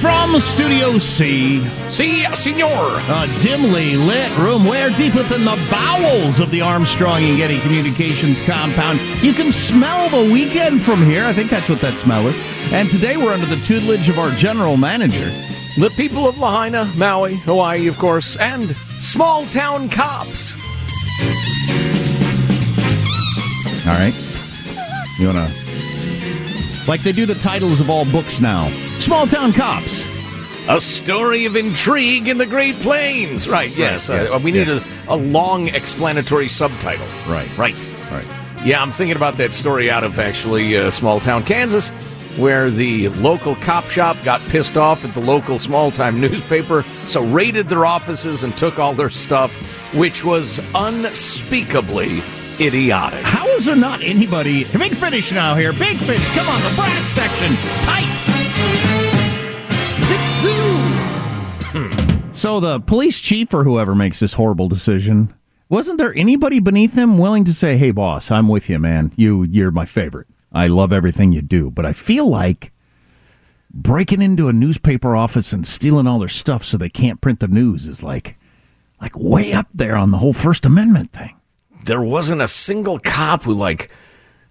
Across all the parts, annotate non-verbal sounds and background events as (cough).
From Studio C. Si, senor. A dimly lit room where deep within the bowels of the Armstrong and Getty Communications compound, you can smell the weekend from here. I think that's what that smell is. And today we're under the tutelage of our general manager. The people of Lahaina, Maui, Hawaii, of course, and small town cops. All right. You want to. Like they do the titles of all books now Small Town Cops. A story of intrigue in the Great Plains. Right, yes. Right, uh, we need yes. a, a long explanatory subtitle. Right. Right. Right. Yeah, I'm thinking about that story out of actually uh, small town Kansas, where the local cop shop got pissed off at the local small time (laughs) newspaper, so raided their offices and took all their stuff, which was unspeakably idiotic. How is there not anybody? Big finish now here. Big fish. Come on, the brass section. Tight. Hmm. So the police chief or whoever makes this horrible decision, wasn't there anybody beneath him willing to say, "Hey, boss, I'm with you, man. You, you're my favorite. I love everything you do." But I feel like breaking into a newspaper office and stealing all their stuff so they can't print the news is like, like way up there on the whole First Amendment thing. There wasn't a single cop who, like,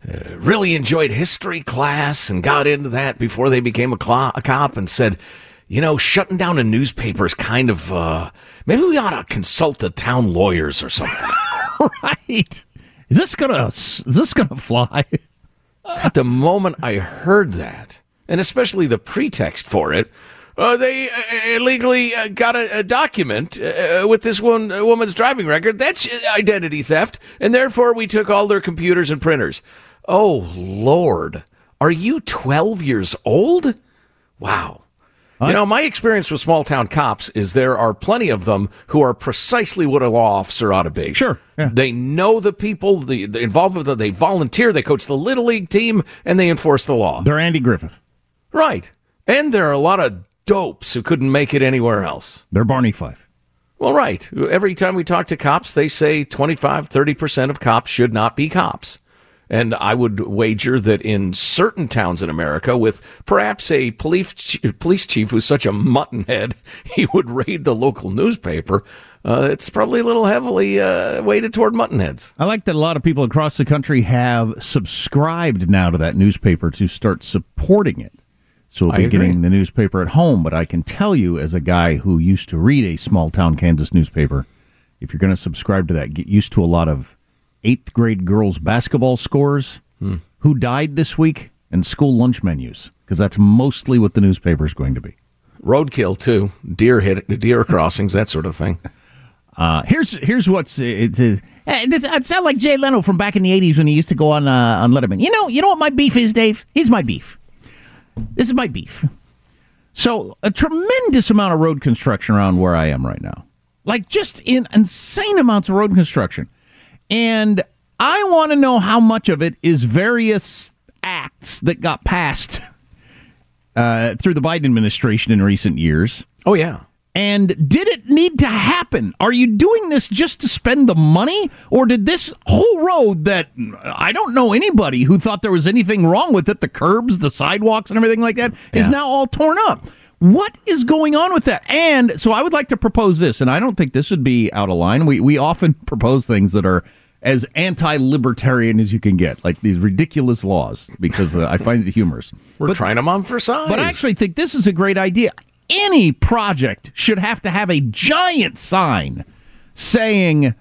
uh, really enjoyed history class and got into that before they became a, cl- a cop and said, you know, shutting down a newspaper is kind of, uh, maybe we ought to consult the town lawyers or something. (laughs) right. Is this gonna is this gonna fly? At the moment I heard that, and especially the pretext for it, uh, they uh, illegally uh, got a, a document uh, with this one woman's driving record. That's identity theft, and therefore we took all their computers and printers. Oh Lord, are you 12 years old? Wow. You know, my experience with small town cops is there are plenty of them who are precisely what a law officer ought to be. Sure, yeah. They know the people, the, the involved with them, they volunteer, they coach the little league team, and they enforce the law. They're Andy Griffith. Right. And there are a lot of dopes who couldn't make it anywhere else. They're Barney Fife. Well, right. Every time we talk to cops, they say 25, 30% of cops should not be cops. And I would wager that in certain towns in America, with perhaps a police police chief who's such a muttonhead, (laughs) he would raid the local newspaper. Uh, it's probably a little heavily uh, weighted toward muttonheads. I like that a lot of people across the country have subscribed now to that newspaper to start supporting it. So we'll I be agree. getting the newspaper at home. But I can tell you, as a guy who used to read a small town Kansas newspaper, if you're going to subscribe to that, get used to a lot of eighth grade girls basketball scores, who died this week, and school lunch menus, because that's mostly what the newspaper is going to be. Roadkill too, deer hit, deer crossings, that sort of thing. Uh, here's here's what's uh, it, uh, eh, this, I sound like Jay Leno from back in the '80s when he used to go on uh, on Letterman. You know, you know what my beef is, Dave. Here's my beef. This is my beef. So a tremendous amount of road construction around where I am right now, like just in insane amounts of road construction, and I want to know how much of it is various acts that got passed (laughs) uh, through the Biden administration in recent years. Oh yeah. And did it need to happen? Are you doing this just to spend the money? Or did this whole road that I don't know anybody who thought there was anything wrong with it, the curbs, the sidewalks, and everything like that, is Yeah. now all torn up? What is going on with that? And so I would like to propose this, and I don't think this would be out of line. We, we often propose things that are as anti libertarian as you can get, like these ridiculous laws, because uh, I find it humorous. We're trying them on for size. But I actually think this is a great idea. Any project should have to have a giant sign saying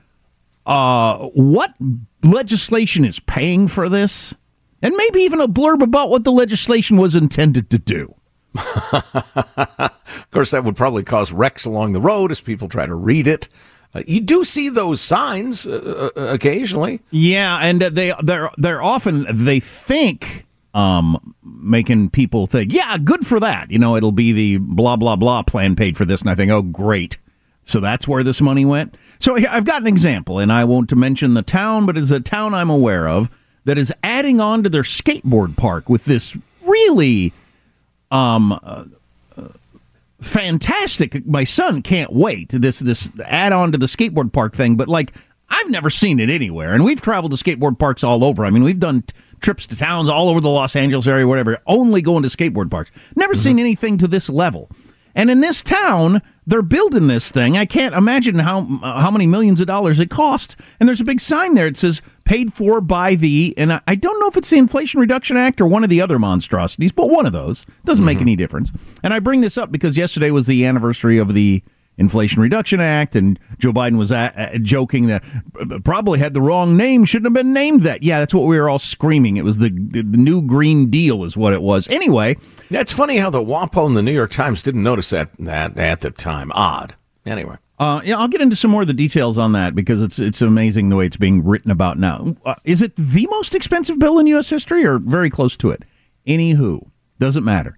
uh, what legislation is paying for this, and maybe even a blurb about what the legislation was intended to do. (laughs) Of course, that would probably cause wrecks along the road as people try to read it. Uh, you do see those signs uh, uh, occasionally. Yeah, and uh, they they're they're often they think um making people think, yeah, good for that. You know, it'll be the blah blah blah plan paid for this, and I think, oh, great. So that's where this money went. So I've got an example, and I won't mention the town, but it's a town I'm aware of that is adding on to their skateboard park with this really um uh, fantastic. My son can't wait this this add on to the skateboard park thing, but like I've never seen it anywhere, and we've traveled to skateboard parks all over. I mean, we've done trips to towns all over the Los Angeles area, whatever. Only going to skateboard parks. Never seen anything to this level. And in this town, they're building this thing. I can't imagine how uh, how many millions of dollars it cost. And there's a big sign there. It says "paid for by the," and I, I don't know if it's the Inflation Reduction Act or one of the other monstrosities, but one of those doesn't make any difference. And I bring this up because yesterday was the anniversary of the Inflation Reduction Act, and Joe Biden was uh, uh, joking that uh, probably had the wrong name, shouldn't have been named that. Yeah, that's what we were all screaming. It was the, the new Green Deal, is what it was. Anyway, it's funny how the WAPO and the New York Times didn't notice that, that at the time. Odd. Anyway. Uh, yeah, I'll get into some more of the details on that because it's it's amazing the way it's being written about now. Uh, is it the most expensive bill in U.S. history, or very close to it? Anywho, doesn't matter.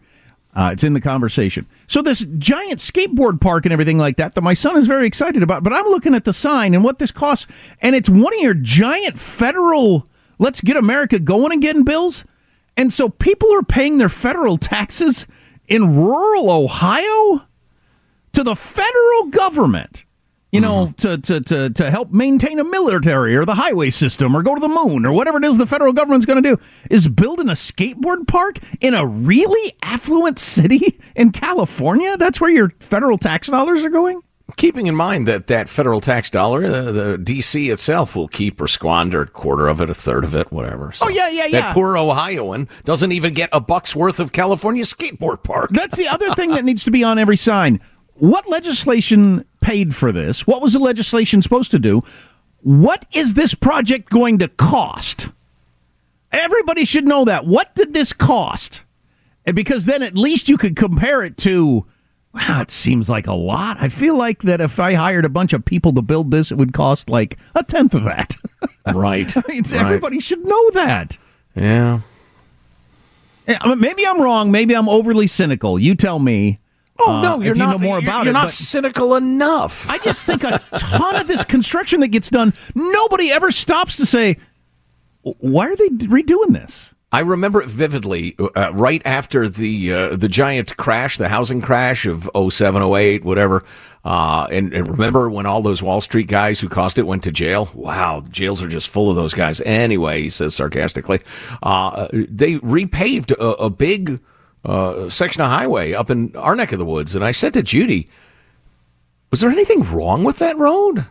Uh, it's in the conversation. So this giant skateboard park and everything like that that my son is very excited about. But I'm looking at the sign and what this costs, and it's one of your giant federal "Let's get America going again" bills. And so people are paying their federal taxes in rural Ohio to the federal government, you know, to, to, to, to help maintain a military or the highway system or go to the moon or whatever it is the federal government's going to do, is building a skateboard park in a really affluent city in California? That's where your federal tax dollars are going? Keeping in mind that that federal tax dollar, uh, the DC itself will keep or squander a quarter of it, a third of it, whatever. So Oh, yeah, yeah, yeah. That poor Ohioan doesn't even get a buck's worth of California skateboard park. That's the other thing that needs to be on every sign. What legislation paid for this? What was the legislation supposed to do? What is this project going to cost? Everybody should know that. What did this cost? And because then at least you could compare it to Wow, it seems like a lot. I feel like that if I hired a bunch of people to build this, it would cost like a tenth of that. (laughs) Right. I mean, right. everybody should know that. Yeah. Yeah, I mean, Maybe I'm wrong. Maybe I'm overly cynical. You tell me. Oh uh, no, you're if not. You know more you're, about you're it. not cynical enough. I just think a ton of this construction that gets done, nobody ever stops to say, "Why are they redoing this?" I remember it vividly uh, right after the uh, the giant crash, the housing crash of 07, 08, whatever. Uh, and, and remember when all those Wall Street guys who caused it went to jail? Wow, jails are just full of those guys. Anyway, he says sarcastically, uh, they repaved a, a big uh, section of highway up in our neck of the woods. And I said to Judy, was there anything wrong with that road?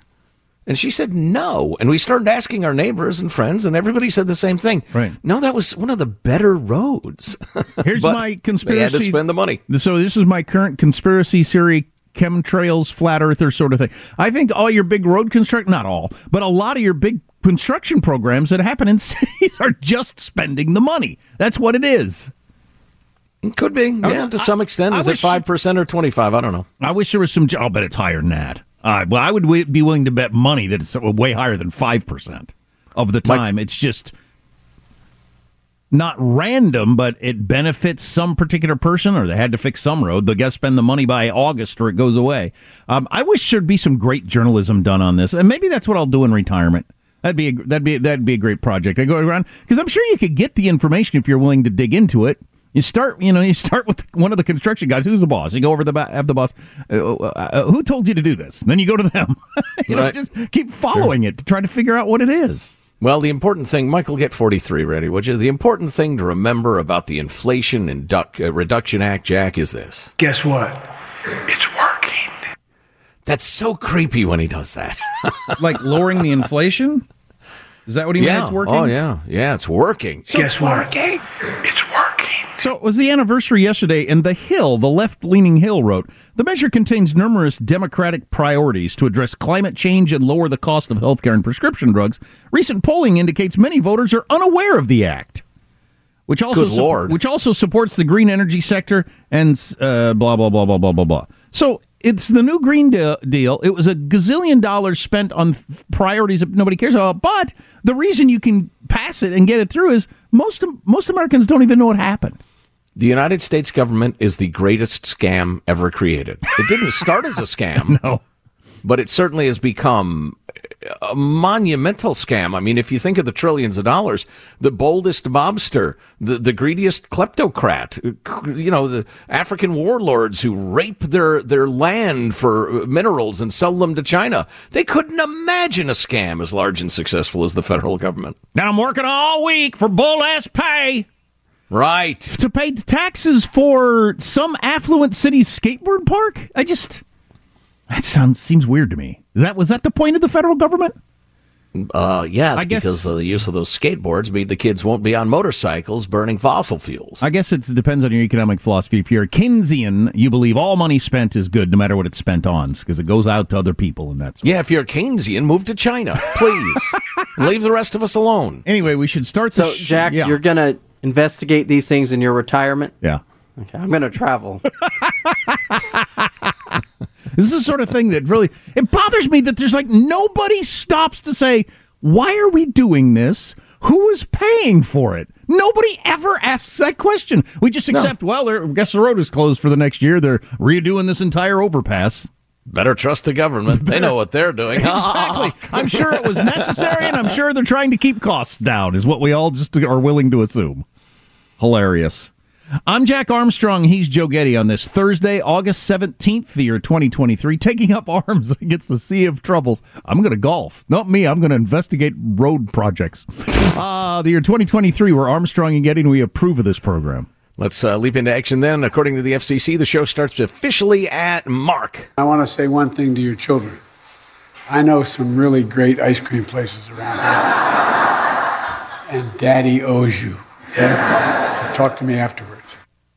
And she said no. And we started asking our neighbors and friends, and everybody said the same thing. Right. No, that was one of the better roads. (laughs) Here's my They conspiracy. had to spend the money. So this is my current conspiracy theory chemtrails, flat earther sort of thing. I think all your big road construct, not all, but a lot of your big construction programs that happen in (laughs) cities are just spending the money. That's what it is. Could be, yeah, I- to some extent. I Is it five percent or twenty five? I don't know. I wish there was some. I'll bet it's higher than that. Uh, well, I would wi- be willing to bet money that it's way higher than five percent of the time. It's just not random, but it benefits some particular person, or they had to fix some road. They got to spend the money by August, or it goes away. Um, I wish there'd be some great journalism done on this, and maybe that's what I'll do in retirement. That'd be a, that'd be that'd be a great project. I go around because I'm sure you could get the information if you're willing to dig into it. You start, you know, you start with one of the construction guys. Who's the boss? You go over the ba- have the boss. Uh, uh, who told you to do this? then you go to them. (laughs) you know, just keep following it to try to figure out what it is. Well, the important thing, Michael, get 43 ready, would you? The important thing to remember about the Inflation Induc- uh, Reduction Act, Jack, is this. Guess what? It's working. That's so creepy when he does that. (laughs) like lowering the inflation. Is that what he yeah. meant? It's working. Oh, yeah. Yeah, it's working. Guess what? It's working. So it was the anniversary yesterday, and The Hill, the left leaning Hill, wrote The measure contains numerous Democratic priorities to address climate change and lower the cost of healthcare and prescription drugs. Recent polling indicates many voters are unaware of the act. Which also, Lord. which also supports the green energy sector and uh, blah blah blah blah blah blah blah. So it's the new green de- deal. It was a gazillion dollars spent on f- priorities that nobody cares about. But the reason you can pass it and get it through is most most Americans don't even know what happened. The United States government is the greatest scam ever created. It didn't start as a (laughs) scam. No. But it certainly has become a monumental scam. I mean, if you think of the trillions of dollars, the boldest mobster, the, the greediest kleptocrat, you know, the African warlords who rape their, their land for minerals and sell them to China, they couldn't imagine a scam as large and successful as the federal government. Now I'm working all week for bull ass pay Right. to pay taxes for some affluent city's skateboard park. I just that sounds seems weird to me. Is that was that the point of the federal government? Uh, yes, I guess- because of the use of those skateboards mean the kids won't be on motorcycles burning fossil fuels. I guess it depends on your economic philosophy. If you're a Keynesian, you believe all money spent is good, no matter what it's spent on, because it goes out to other people, and that's Yeah, if you're a Keynesian, move to China, please. (laughs) Leave the rest of us alone. anyway. We should start. The So, sh- Jack, yeah. you're going to investigate these things in your retirement? yeah. Okay, I'm going to travel. (laughs) This is the sort of thing that really it bothers me that there's like nobody stops to say, why are we doing this? Who is paying for it? Nobody ever asks that question. We just accept, well, I guess the road is closed for the next year. They're redoing this entire overpass. Better trust the government. They know what they're doing. (laughs) Exactly. (laughs) I'm sure it was necessary, and I'm sure they're trying to keep costs down, is what we all just are willing to assume. Hilarious. I'm Jack Armstrong. He's Joe Getty on this Thursday, August 17th, the year 2023, taking up arms (laughs) against the sea of troubles. I'm going to golf. Not me. I'm going to investigate road projects. (laughs) Uh, the year 2023, we're Armstrong and Getty, and we approve of this program. Let's uh, leap into action then. According to the FCC, the show starts officially at Mark. I want to say one thing to your children. I know some really great ice cream places around here. And daddy owes you. Yeah? So talk to me afterwards.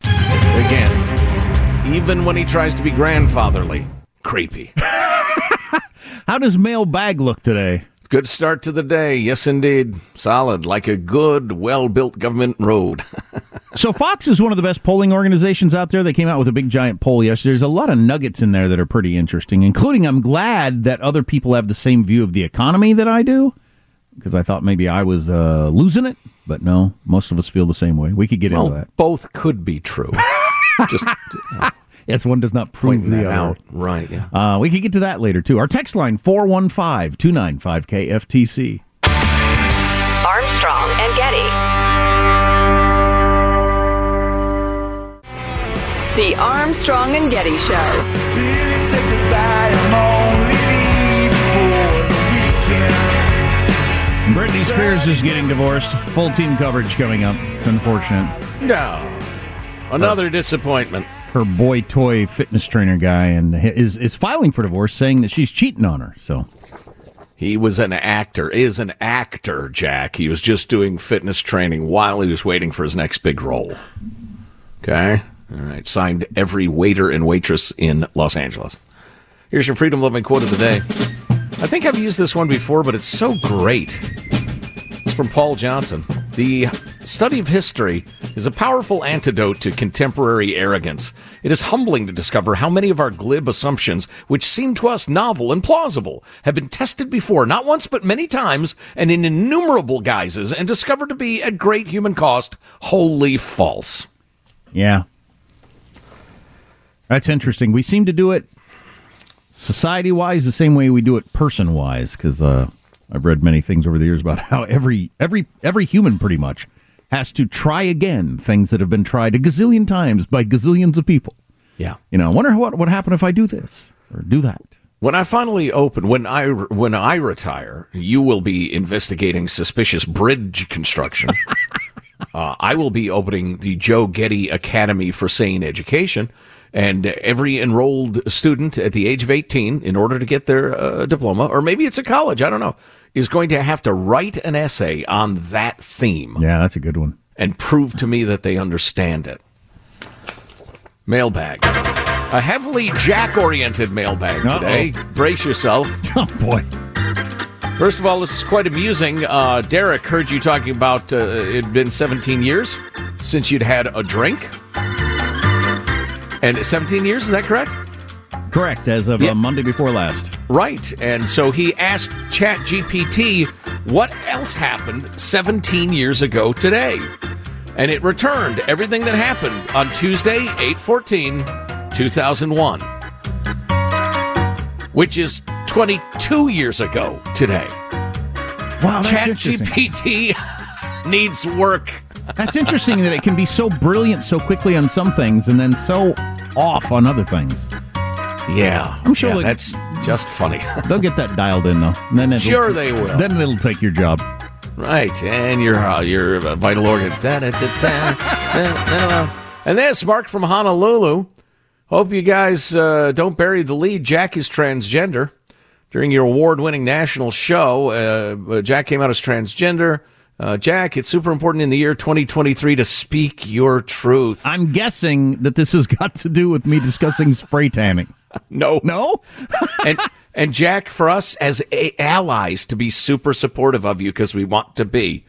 Again, even when he tries to be grandfatherly, creepy. (laughs) How does mailbag look today? Good start to the day. Yes, indeed. Solid, like a good, well built government road. (laughs) So Fox is one of the best polling organizations out there. They came out with a big giant poll yesterday. There's a lot of nuggets in there that are pretty interesting, including I'm glad that other people have the same view of the economy that I do, because I thought maybe I was uh, losing it, but no, most of us feel the same way. We could get well, into that. both could be true. (laughs) Just Yes, one does not prove the that other. out. Right, yeah. Uh, we could get to that later too. Our text line 415-295 KFTC. Armstrong and Getty. The Armstrong and Getty Show. Britney Spears is getting divorced. Full team coverage coming up. It's unfortunate. No. Another disappointment. Her boy toy fitness trainer guy and is is filing for divorce, saying that she's cheating on her. So He was an actor, is an actor, Jack. He was just doing fitness training while he was waiting for his next big role. Okay? All right. Signed every waiter and waitress in Los Angeles. Here's your freedom loving quote of the day. I think I've used this one before, but it's so great. It's from Paul Johnson. The study of history is a powerful antidote to contemporary arrogance. It is humbling to discover how many of our glib assumptions, which seem to us novel and plausible, have been tested before, not once but many times, and in innumerable guises, and discovered to be, at great human cost, wholly false. yeah, that's interesting. We seem to do it society wise the same way we do it person wise. Because uh, I've read many things over the years about (laughs) how every every every human pretty much has to try again things that have been tried a gazillion times by gazillions of people. Yeah. You know, I wonder what would happen if I do this or do that. When I finally open, when I when I retire, you will be investigating suspicious bridge construction. (laughs) uh, I will be opening the Joe Getty Academy for Sane Education, and every enrolled student at the age of eighteen, in order to get their uh, diploma, or maybe it's a college, I don't know, is going to have to write an essay on that theme Yeah, that's a good one. and prove to me that they understand it. Mailbag. A heavily Jack oriented mailbag Uh-oh. today. Brace yourself. (laughs) Oh boy. First of all, this is quite amusing. Uh, Derek heard you talking about uh, it had been 17 years since you'd had a drink. And 17 years, is that correct? Correct. As of Yeah. uh, Monday before last. Right. And so he asked ChatGPT what else happened 17 years ago today. And it returned everything that happened on Tuesday, 814, 2001, which is 22 years ago today. Wow. ChatGPT (laughs) needs work. That's interesting that it can be so brilliant so quickly on some things and then so off on other things. Yeah. I'm sure Yeah, that's just funny. (laughs) They'll get that dialed in though. And then Sure they will. Then it'll take your job. Right, and your uh, your uh, vital organs. Da, da, da. And this, Mark from Honolulu. Hope you guys uh, don't bury the lead. Jack is transgender. During your award-winning national show, uh, Jack came out as transgender. Uh, Jack, it's super important in the year 2023 to speak your truth. I'm guessing that this has got to do with me discussing spray tanning. (laughs) no, No? (laughs) and and Jack, for us as a- allies, to be super supportive of you because we want to be.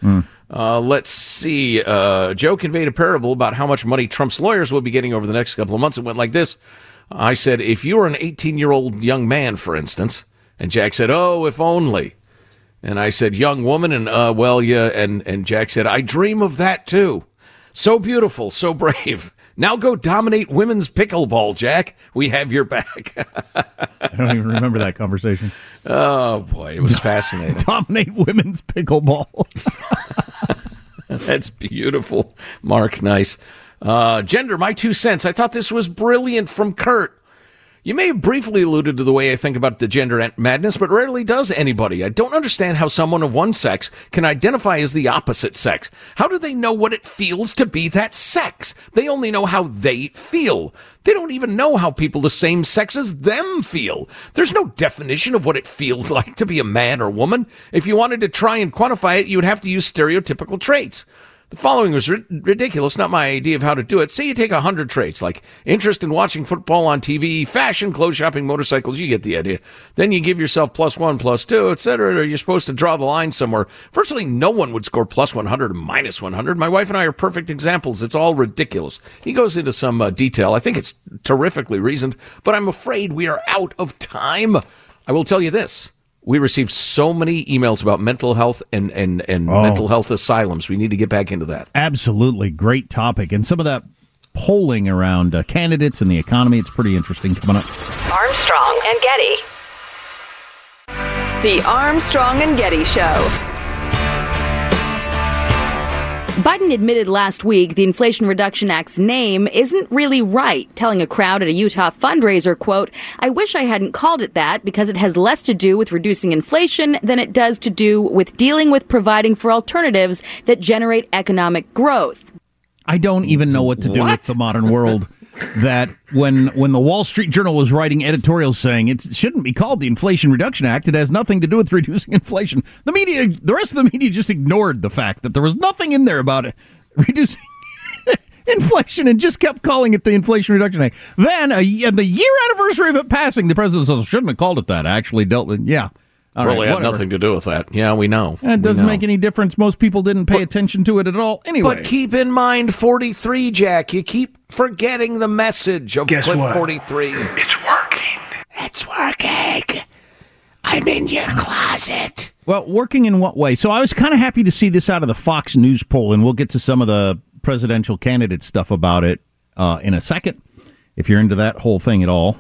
Uh, let's see. Uh, Joe conveyed a parable about how much money Trump's lawyers will be getting over the next couple of months. It went like this. I said, if you were an 18 year old young man, for instance, and Jack said, oh, if only. And I said, young woman, and uh, well, yeah, and and Jack said, I dream of that too. So beautiful, so (laughs) brave. Now go dominate women's pickleball, Jack. We have your back. (laughs) I don't even remember that conversation. Oh boy, it was (laughs) fascinating. Dominate women's pickleball. That's beautiful, Mark. Nice. Uh, gender, my two cents. I thought this was brilliant from Kurt. You may have briefly alluded to the way I think about the gender madness, but rarely does anybody. I don't understand how someone of one sex can identify as the opposite sex. How do they know what it feels to be that sex? They only know how they feel. They don't even know how people the same sex as them feel. There's no definition of what it feels like to be a man or woman. If you wanted to try and quantify it, you would have to use stereotypical traits. The following was ri- ridiculous, not my idea of how to do it. Say you take 100 traits, like interest in watching football on TV, fashion, clothes shopping, motorcycles, you get the idea. Then you give yourself plus one, plus two, etc. You're supposed to draw the line somewhere. Virtually no one would score plus 100 or minus 100. My wife and I are perfect examples. It's all ridiculous. He goes into some uh, detail. I think it's terrifically reasoned, but I'm afraid we are out of time. I will tell you this. We received so many emails about mental health and, and, and Oh. mental health asylums. We need to get back into that. Absolutely great topic, and some of that polling around uh, candidates and the economy. It's pretty interesting coming up. Armstrong and Getty. The Armstrong and Getty Show. Biden admitted last week the Inflation Reduction Act's name isn't really right, telling a crowd at a Utah fundraiser, quote, I wish I hadn't called it that because it has less to do with reducing inflation than it does to do with dealing with providing for alternatives that generate economic growth. I don't even know what to do with the modern world. That when when the Wall Street Journal was writing editorials saying it shouldn't be called the Inflation Reduction Act, it has nothing to do with reducing (laughs) inflation. The media, the rest of the media, just ignored the fact that there was nothing in there about it (laughs) reducing (laughs) inflation and just kept calling it the Inflation Reduction Act. Then, a, the year anniversary of it passing, the president says shouldn't have called it that. Actually dealt with yeah. All right, really had whatever. nothing to do with that. Yeah, we know. It doesn't know. make any difference. Most people didn't pay attention to it at all. Anyway, But keep in mind 43, Jack. You keep forgetting the message of Guess clip what? 43. It's working. It's working. I'm in your closet. Well, working in what way? So I was kind of happy to see this out of the Fox News poll, and we'll get to some of the presidential candidate stuff about it uh, in a second. If you're into that whole thing at all,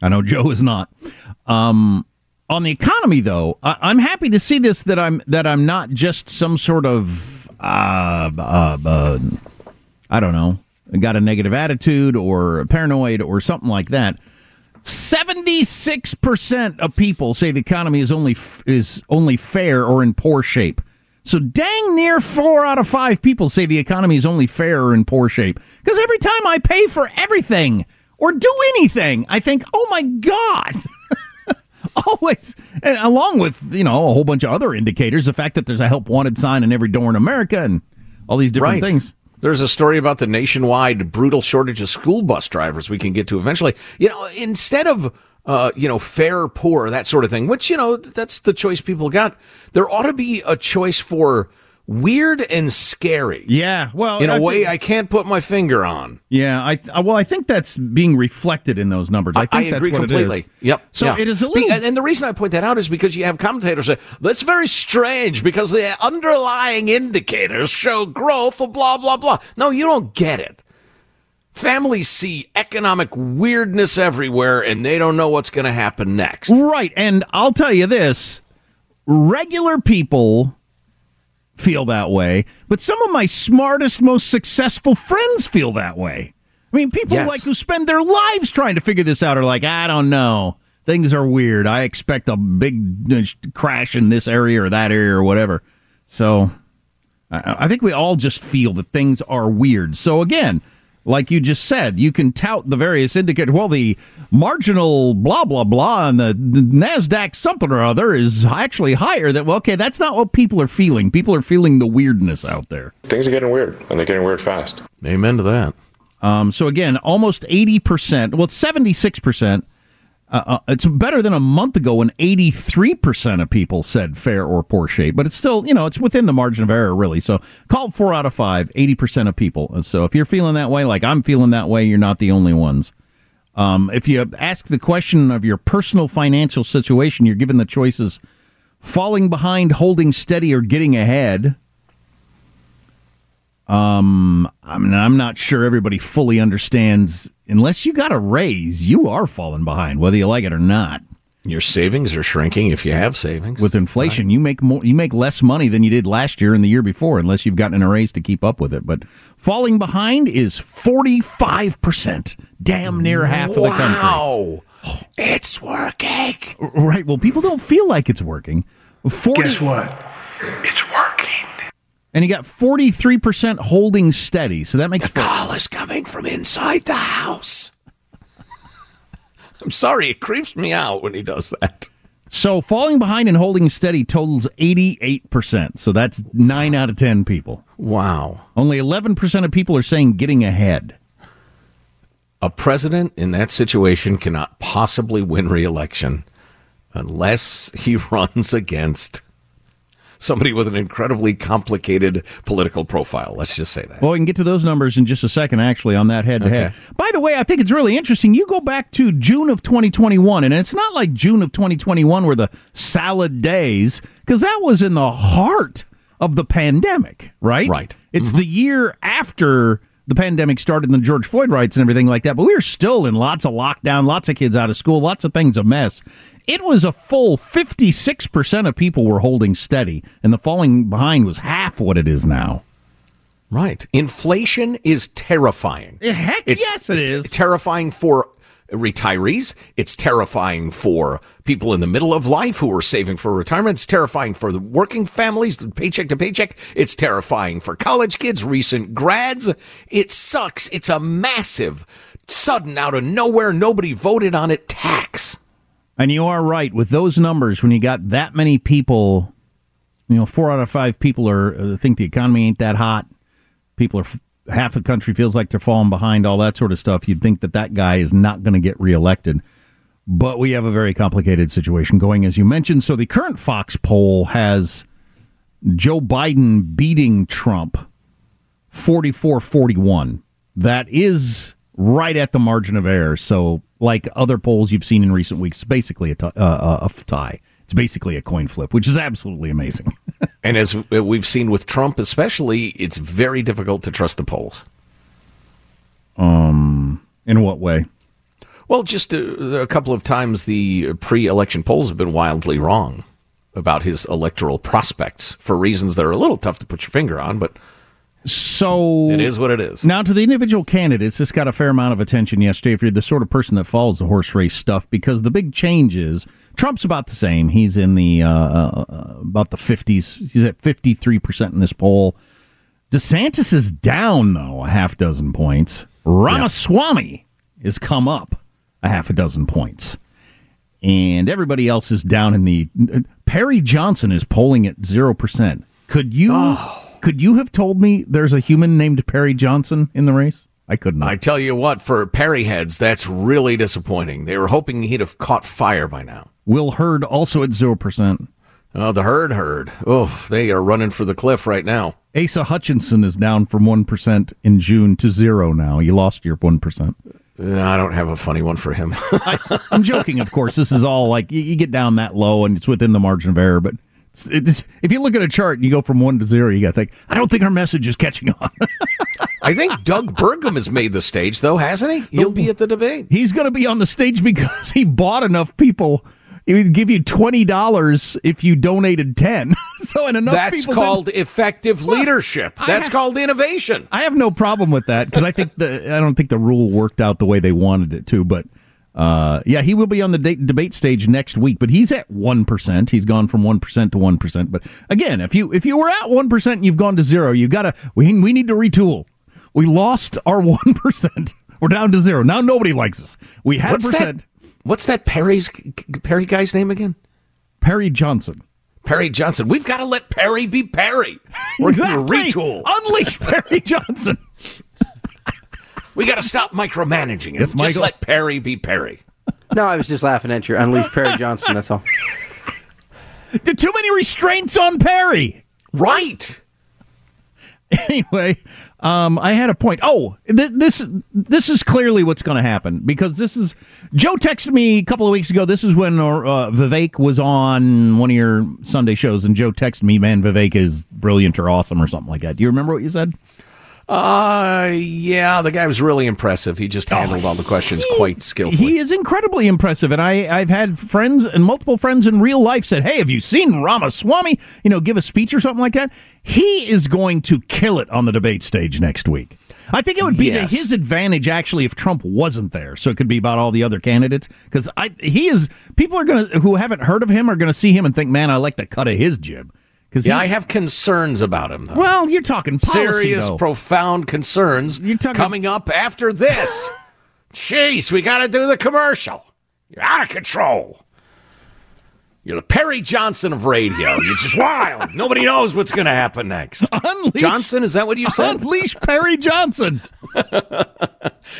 I know Joe is not. Um, on the economy, though, I- I'm happy to see this that I'm that I'm not just some sort of uh, uh, uh, I don't know, got a negative attitude or paranoid or something like that. Seventy-six percent of people say the economy is only f- is only fair or in poor shape. So dang near four out of five people say the economy is only fair or in poor shape. Because every time I pay for everything or do anything, I think, oh my god. (laughs) (laughs) Always, and along with you know a whole bunch of other indicators, the fact that there's a help wanted sign in every door in America and all these different right. things. There's a story about the nationwide brutal shortage of school bus drivers we can get to eventually. You know, instead of uh, you know, fair, poor, that sort of thing, which, you know, that's the choice people got. There ought to be a choice for weird and scary. Yeah, well, in a I way think- I can't put my finger on. Yeah, I th- well, I think that's being reflected in those numbers. I think that's agree what completely. It is. Yep. So yeah. it is a little. and, and the reason I point that out is because you have commentators say that's very strange because the underlying indicators show growth blah blah blah. No, you don't get it. Families see economic weirdness everywhere, and they don't know what's going to happen next. Right, and I'll tell you this: regular people feel that way, but some of my smartest, most successful friends feel that way. I mean, people Yes. like who spend their lives trying to figure this out are like, I don't know. Things are weird. I expect a big uh, crash in this area or that area or whatever. So I I think we all just feel that things are weird. So again, like you just said, you can tout the various indicators. Well, the marginal blah blah blah and the, the Nasdaq something or other is actually higher. That well, okay, that's not what people are feeling. People are feeling the weirdness out there. Things are getting weird, and they're getting weird fast. Amen to that. Um, so again, almost eighty percent. Well, seventy six percent. Uh, uh, it's better than a month ago when 83% of people said fair or poor shape, but it's still, you know, it's within the margin of error, really. So call four out of five, 80% of people. And So if you're feeling that way, like I'm feeling that way, you're not the only ones. Um, if you ask the question of your personal financial situation, you're given the choices falling behind, holding steady, or getting ahead. Um, I mean, I'm not sure everybody fully understands. Unless you got a raise, you are falling behind, whether you like it or not. Your savings are shrinking if you have savings. With inflation, you make more, you make less money than you did last year and the year before, unless you've gotten a raise to keep up with it. But falling behind is 45 percent, damn near half of the country. Wow. It's working. Right. Well, people don't feel like it's working. 40, Guess what? It's working. And he got 43% holding steady. So that makes The call is coming from inside the house. I'm sorry, it creeps me out when he does that. So falling behind and holding steady totals 88%. So that's 9 out of 10 people. Wow. Only 11% of people are saying getting ahead. A president in that situation cannot possibly win re-election unless he (laughs) runs against somebody with an incredibly complicated political profile. Let's just say that. Well, we can get to those numbers in just a second, actually, on that head to head. By the way, I think it's really interesting. You go back to June of 2021, and it's not like June of 2021 were the salad days, because that was in the heart of the pandemic, right? Right. It's mm-hmm. the year after the pandemic started and the George Floyd riots and everything like that, but we were still in lots of lockdown, lots of kids out of school, lots of things a mess. It was a full 56% of people were holding steady, and the falling behind was half what it is now. Right. Inflation is terrifying. Eh, heck It's yes, it is. terrifying for retirees. It's terrifying for people in the middle of life who are saving for retirement. It's terrifying for the working families, paycheck to paycheck. It's terrifying for college kids, recent grads. It sucks. It's a massive, sudden, out of nowhere, nobody voted on it tax. And you are right with those numbers. When you got that many people, you know, four out of five people are uh, think the economy ain't that hot. People are half the country feels like they're falling behind. All that sort of stuff. You'd think that that guy is not going to get reelected. But we have a very complicated situation going, as you mentioned. So the current Fox poll has Joe Biden beating Trump 44 41. That is right at the margin of error. So, like other polls you've seen in recent weeks, basically a, t- uh, a tie. It's basically a coin flip, which is absolutely amazing. (laughs) And as we've seen with Trump, especially, it's very difficult to trust the polls. um, in what way? Well, just a, a couple of times the pre election polls have been wildly wrong about his electoral prospects for reasons that are a little tough to put your finger on, but So it is what it is. Now, to the individual candidates, this got a fair amount of attention yesterday. If you're the sort of person that follows the horse race stuff, because the big change is Trump's about the same. He's in the uh, uh, about the 50s. He's at 53 percent in this poll. DeSantis is down though a half dozen points. Ramaswamy has come up a half a dozen points, and everybody else is down in the. Perry Johnson is polling at zero percent. Could you? Could you have told me there's a human named Perry Johnson in the race? I couldn't. I tell you what, for Perry heads, that's really disappointing. They were hoping he'd have caught fire by now. Will Hurd also at zero percent. Oh, the herd herd. Oh, they are running for the cliff right now. Asa Hutchinson is down from one percent in June to zero now. You lost your one percent. Uh, I don't have a funny one for him. (laughs) I'm joking, of course. This is all like you, you get down that low and it's within the margin of error. But it's, if you look at a chart and you go from one to zero, you got to think. I don't think our message is catching on. (laughs) I think Doug Burgum has made the stage, though, hasn't he? He'll be at the debate. He's going to be on the stage because he bought enough people. He would give you twenty dollars if you donated ten. (laughs) so, and enough That's called didn't- effective leadership. That's have- called innovation. I have no problem with that because I think the I don't think the rule worked out the way they wanted it to. But uh, yeah, he will be on the de- debate stage next week. But he's at one percent. He's gone from one percent to one percent. But again, if you if you were at one percent and you've gone to zero, you got to we we need to retool. We lost our (laughs) one percent. We're down to zero. Now nobody likes us. We had What's percent. that? What's that Perry's Perry guy's name again? Perry Johnson. Perry Johnson. We've got to let Perry be Perry. We're going to (laughs) retool. Unleash Perry (laughs) Johnson. We got to stop micromanaging him. Yes, Just let Perry be Perry. No, I was just laughing at your Unleash Perry Johnson. That's all. (laughs) Too many restraints on Perry. Right. anyway, um, I had a point. Oh, th- this this is clearly what's going to happen because this is Joe texted me a couple of weeks ago. This is when uh, Vivek was on one of your Sunday shows, and Joe texted me, "Man, Vivek is brilliant or awesome or something like that." Do you remember what you said? Uh, yeah, the guy was really impressive. He just handled all the questions quite skillfully. He is incredibly impressive, and I, I've had friends and multiple friends in real life said, "Hey, have you seen Ramaswamy? You know, give a speech or something like that." He is going to kill it on the debate stage next week. I think it would be Yes. to his advantage actually if Trump wasn't there, so it could be about all the other candidates. Because I, he is people are going to who haven't heard of him are going to see him and think, "Man, I like the cut of his jib." Yeah, I have concerns about him, though. well, you're talking policy, Serious, though. profound concerns You're talking coming up after this. (laughs) Jeez, we got to do the commercial. You're out of control. You're the Perry Johnson of radio. (laughs) You're just wild. Nobody knows what's going to happen next. Unleash, Johnson, is that what you said? Unleash Perry Johnson. (laughs)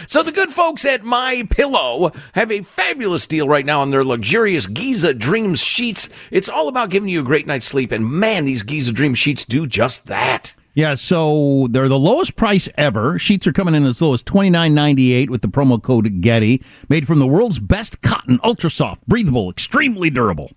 so the good folks at My Pillow have a fabulous deal right now on their luxurious Giza Dreams sheets. It's all about giving you a great night's sleep, and man, these Giza Dream sheets do just that. Yeah, so they're the lowest price ever. Sheets are coming in as low as twenty nine ninety eight with the promo code Getty. Made from the world's best cotton, ultra soft, breathable, extremely durable.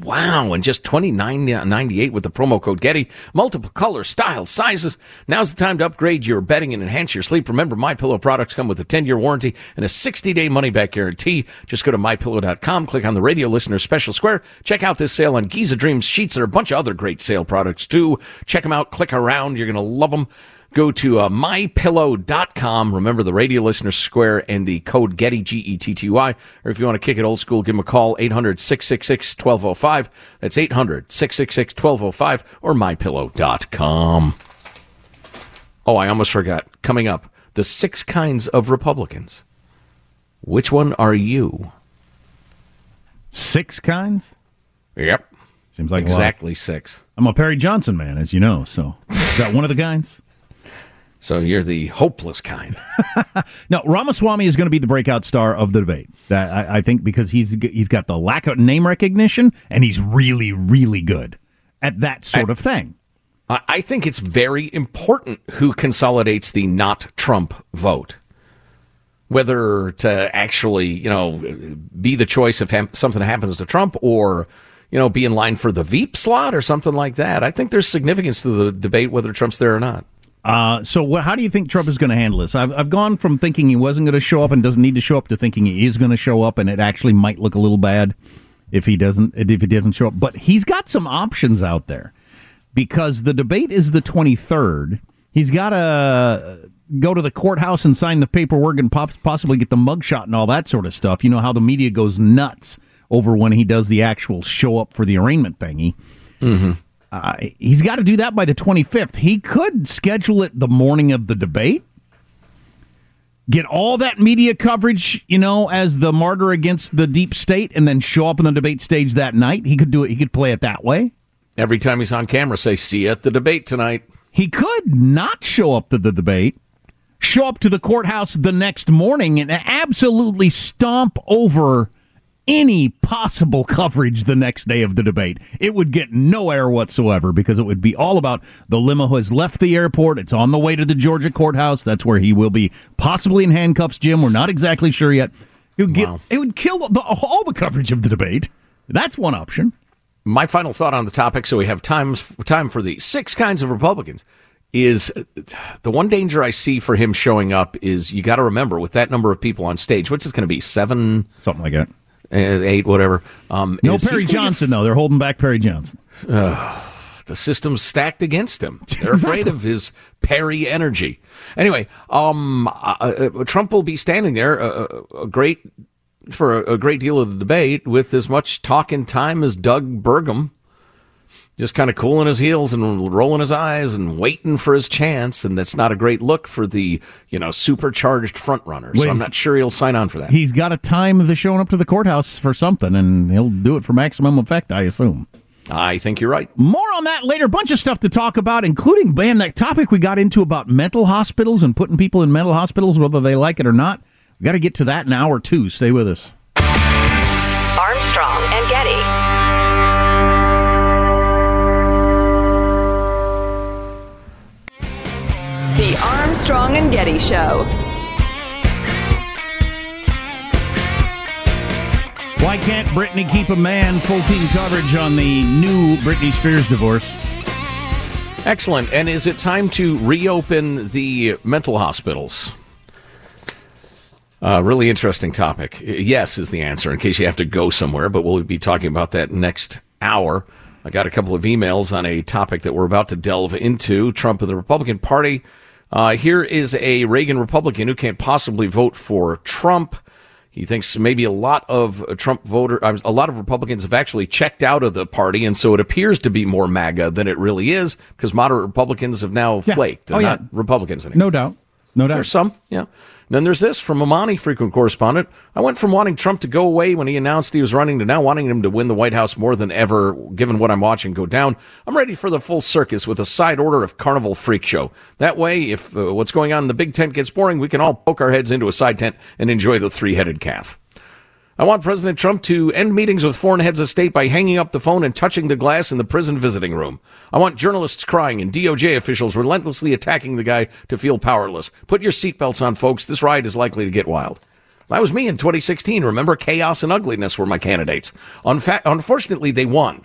Wow, and just twenty nine ninety eight with the promo code Getty. Multiple colors, styles, sizes. Now's the time to upgrade your bedding and enhance your sleep. Remember, My Pillow products come with a 10 year warranty and a 60 day money back guarantee. Just go to mypillow.com, click on the radio listener special square. Check out this sale on Giza Dreams sheets. There are a bunch of other great sale products too. Check them out, click around. You're going to love them. Go to uh, mypillow.com. Remember the radio listener square and the code Getty, G E T T Y. Or if you want to kick it old school, give them a call, 800 666 1205. That's 800 666 1205 or mypillow.com. Oh, I almost forgot. Coming up, the six kinds of Republicans. Which one are you? Six kinds? Yep. Seems like exactly six. I'm a Perry Johnson man, as you know. So is that one of the kinds? So you're the hopeless kind. (laughs) no, Ramaswamy is going to be the breakout star of the debate. That I, I, think because he's he's got the lack of name recognition and he's really really good at that sort I, of thing. I think it's very important who consolidates the not Trump vote. Whether to actually, you know, be the choice if something happens to Trump or you know, be in line for the Veep slot or something like that. I think there's significance to the debate whether Trump's there or not. Uh, so, how do you think Trump is going to handle this? I've, I've gone from thinking he wasn't going to show up and doesn't need to show up to thinking he is going to show up, and it actually might look a little bad if he doesn't if he doesn't show up. But he's got some options out there because the debate is the 23rd. He's got to go to the courthouse and sign the paperwork and possibly get the mugshot and all that sort of stuff. You know how the media goes nuts over when he does the actual show up for the arraignment thingy. Mm-hmm. Uh, he's got to do that by the 25th. He could schedule it the morning of the debate. Get all that media coverage, you know, as the martyr against the deep state, and then show up on the debate stage that night. He could do it. He could play it that way. Every time he's on camera, say, "See you at the debate tonight." He could not show up to the debate, show up to the courthouse the next morning, and absolutely stomp over any possible coverage the next day of the debate. It would get no air whatsoever because it would be all about the limo has left the airport. It's on the way to the Georgia courthouse. That's where he will be, possibly in handcuffs. Jim, we're not exactly sure yet. It would, get, wow. it would kill the, all the coverage of the debate. That's one option. My final thought on the topic, so we have time time for the six kinds of Republicans. Is the one danger I see for him showing up is you got to remember with that number of people on stage, which is going to be seven, something like that eight, whatever. Um, no Perry Johnson, though. They're holding back Perry Johnson. Uh, (sighs) the system's stacked against him. (laughs) They're afraid of his Perry energy. Anyway, um, uh, uh, Trump will be standing there, uh, uh, a great for a, a, great deal of the debate, with as much talking time as Doug Burgum just kind of cooling his heels and rolling his eyes and waiting for his chance. And that's not a great look for the, you know, supercharged front runner. So Wait, I'm not sure he'll sign on for that. He's got to time the showing up to the courthouse for something, and he'll do it for maximum effect, I assume. I think you're right. More on that later. Bunch of stuff to talk about, including, man, that topic we got into about mental hospitals and putting people in mental hospitals, whether they like it or not. We got to get to that in hour two. Stay with us. Armstrong and Getty Show. Why can't Britney keep a man full team coverage on the new Britney Spears divorce? Excellent. And is it time to reopen the mental hospitals? Uh, really interesting topic. Yes, is the answer in case you have to go somewhere, but we'll be talking about that next hour. I got a couple of emails on a topic that we're about to delve into. Trump and the Republican Party uh, here is a Reagan Republican who can't possibly vote for Trump. He thinks maybe a lot of Trump voter, uh, a lot of Republicans have actually checked out of the party, and so it appears to be more MAGA than it really is because moderate Republicans have now yeah. flaked. They're oh, not yeah. Republicans anymore. No doubt. No doubt. There's some, yeah. Then there's this from Amani, frequent correspondent. I went from wanting Trump to go away when he announced he was running to now wanting him to win the White House more than ever, given what I'm watching go down. I'm ready for the full circus with a side order of Carnival Freak Show. That way, if uh, what's going on in the big tent gets boring, we can all poke our heads into a side tent and enjoy the three headed calf. I want President Trump to end meetings with foreign heads of state by hanging up the phone and touching the glass in the prison visiting room. I want journalists crying and DOJ officials relentlessly attacking the guy to feel powerless. Put your seatbelts on, folks. This ride is likely to get wild. That was me in 2016. Remember, chaos and ugliness were my candidates. Unfa- unfortunately, they won.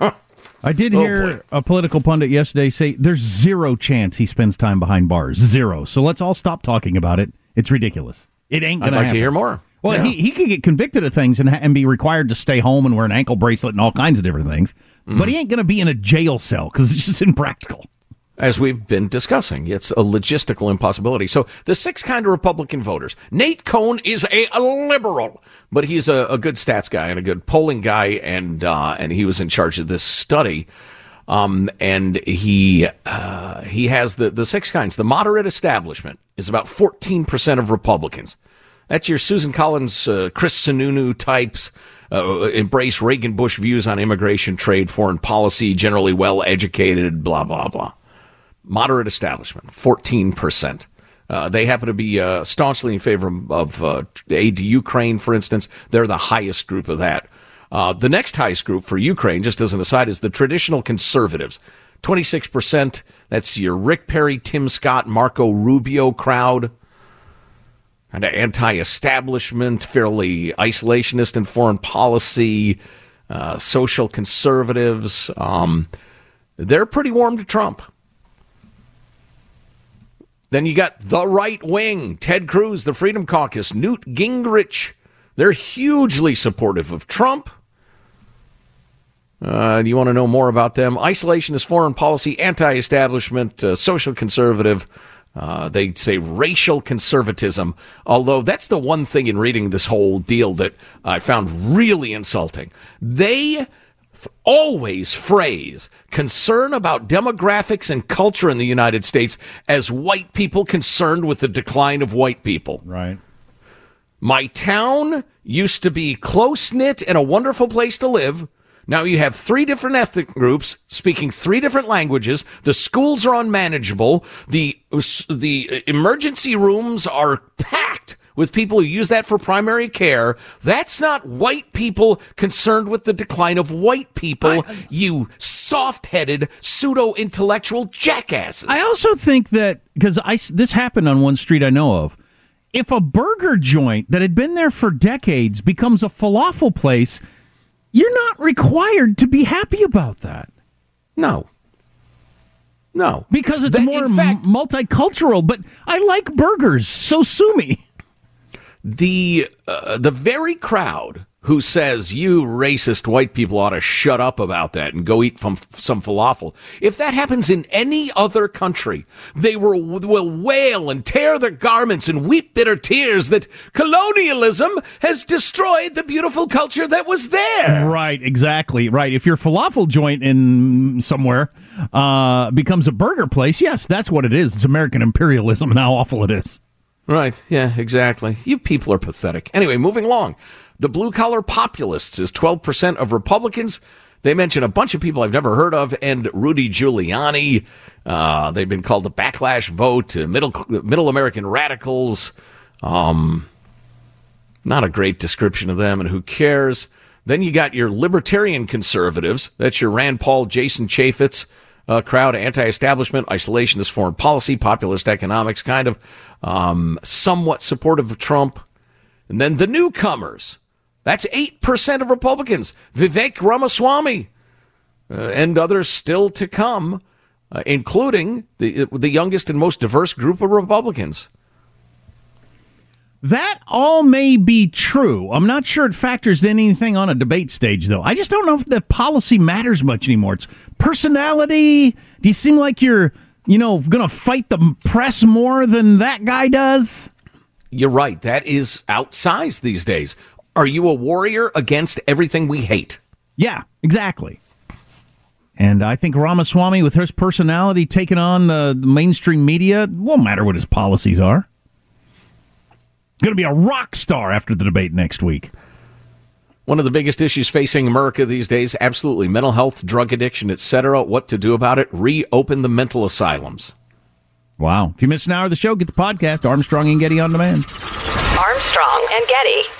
(laughs) I did Oh, hear boy. a political pundit yesterday say there's zero chance he spends time behind bars. Zero. So let's all stop talking about it. It's ridiculous. It ain't I'd going like to happen. hear more. Well, Yeah. he, he could get convicted of things and, and be required to stay home and wear an ankle bracelet and all kinds of different things. Mm-hmm. But he ain't going to be in a jail cell because it's just (laughs) impractical. as we've been discussing. It's a logistical impossibility. So the six kind of Republican voters. Nate Cohn is a, a liberal, but he's a, a good stats guy and a good polling guy, and uh, and he was in charge of this study. Um, and he uh, he has the the six kinds. The moderate establishment is about fourteen percent of Republicans. That's your Susan Collins, uh, Chris Sununu types. Uh, embrace Reagan Bush views on immigration, trade, foreign policy, generally well educated, blah, blah, blah moderate establishment, 14%. Uh, they happen to be uh, staunchly in favor of uh, aid to Ukraine, for instance. They're the highest group of that. Uh, the next highest group for Ukraine, just as an aside, is the traditional conservatives. 26%. That's your Rick Perry, Tim Scott, Marco Rubio crowd. Kind of anti establishment, fairly isolationist in foreign policy, uh, social conservatives. Um, they're pretty warm to Trump. Then you got the right wing, Ted Cruz, the Freedom Caucus, Newt Gingrich. They're hugely supportive of Trump. Uh, you want to know more about them? Isolationist foreign policy, anti establishment, uh, social conservative. Uh, they say racial conservatism, although that's the one thing in reading this whole deal that I found really insulting. They f- always phrase concern about demographics and culture in the United States as white people concerned with the decline of white people. Right. My town used to be close knit and a wonderful place to live. Now you have three different ethnic groups speaking three different languages. The schools are unmanageable. The the emergency rooms are packed with people who use that for primary care. That's not white people concerned with the decline of white people. you soft-headed pseudo-intellectual jackasses. I also think that because I this happened on one street I know of. If a burger joint that had been there for decades becomes a falafel place, you're not required to be happy about that. No. No. Because it's That- more fact- m- multicultural, but I like burgers, so sue me. the uh, the very crowd who says you racist white people ought to shut up about that and go eat from some falafel. If that happens in any other country, they will, will wail and tear their garments and weep bitter tears that colonialism has destroyed the beautiful culture that was there. Right, exactly. Right. If your falafel joint in somewhere uh, becomes a burger place, yes, that's what it is. It's American imperialism and how awful it is. Right. Yeah, exactly. You people are pathetic. Anyway, moving along. The blue collar populists is 12% of Republicans. They mention a bunch of people I've never heard of and Rudy Giuliani. Uh, they've been called the backlash vote, uh, middle, middle American radicals. Um, not a great description of them, and who cares? Then you got your libertarian conservatives. That's your Rand Paul, Jason Chaffetz uh, crowd, anti-establishment, isolationist foreign policy, populist economics, kind of um, somewhat supportive of Trump. And then the newcomers. That's 8% of Republicans. Vivek Ramaswamy uh, and others still to come, uh, including the, the youngest and most diverse group of Republicans. That all may be true. I'm not sure it factors in anything on a debate stage, though. I just don't know if the policy matters much anymore. It's personality. Do you seem like you're, you know, going to fight the press more than that guy does? You're right. That is outsized these days. Are you a warrior against everything we hate? Yeah, exactly. And I think Ramaswamy, with his personality taking on the, the mainstream media, won't matter what his policies are. Going to be a rock star after the debate next week. One of the biggest issues facing America these days, absolutely mental health, drug addiction, etc. What to do about it? Reopen the mental asylums. Wow. If you missed an hour of the show, get the podcast Armstrong and Getty on demand. Armstrong and Getty.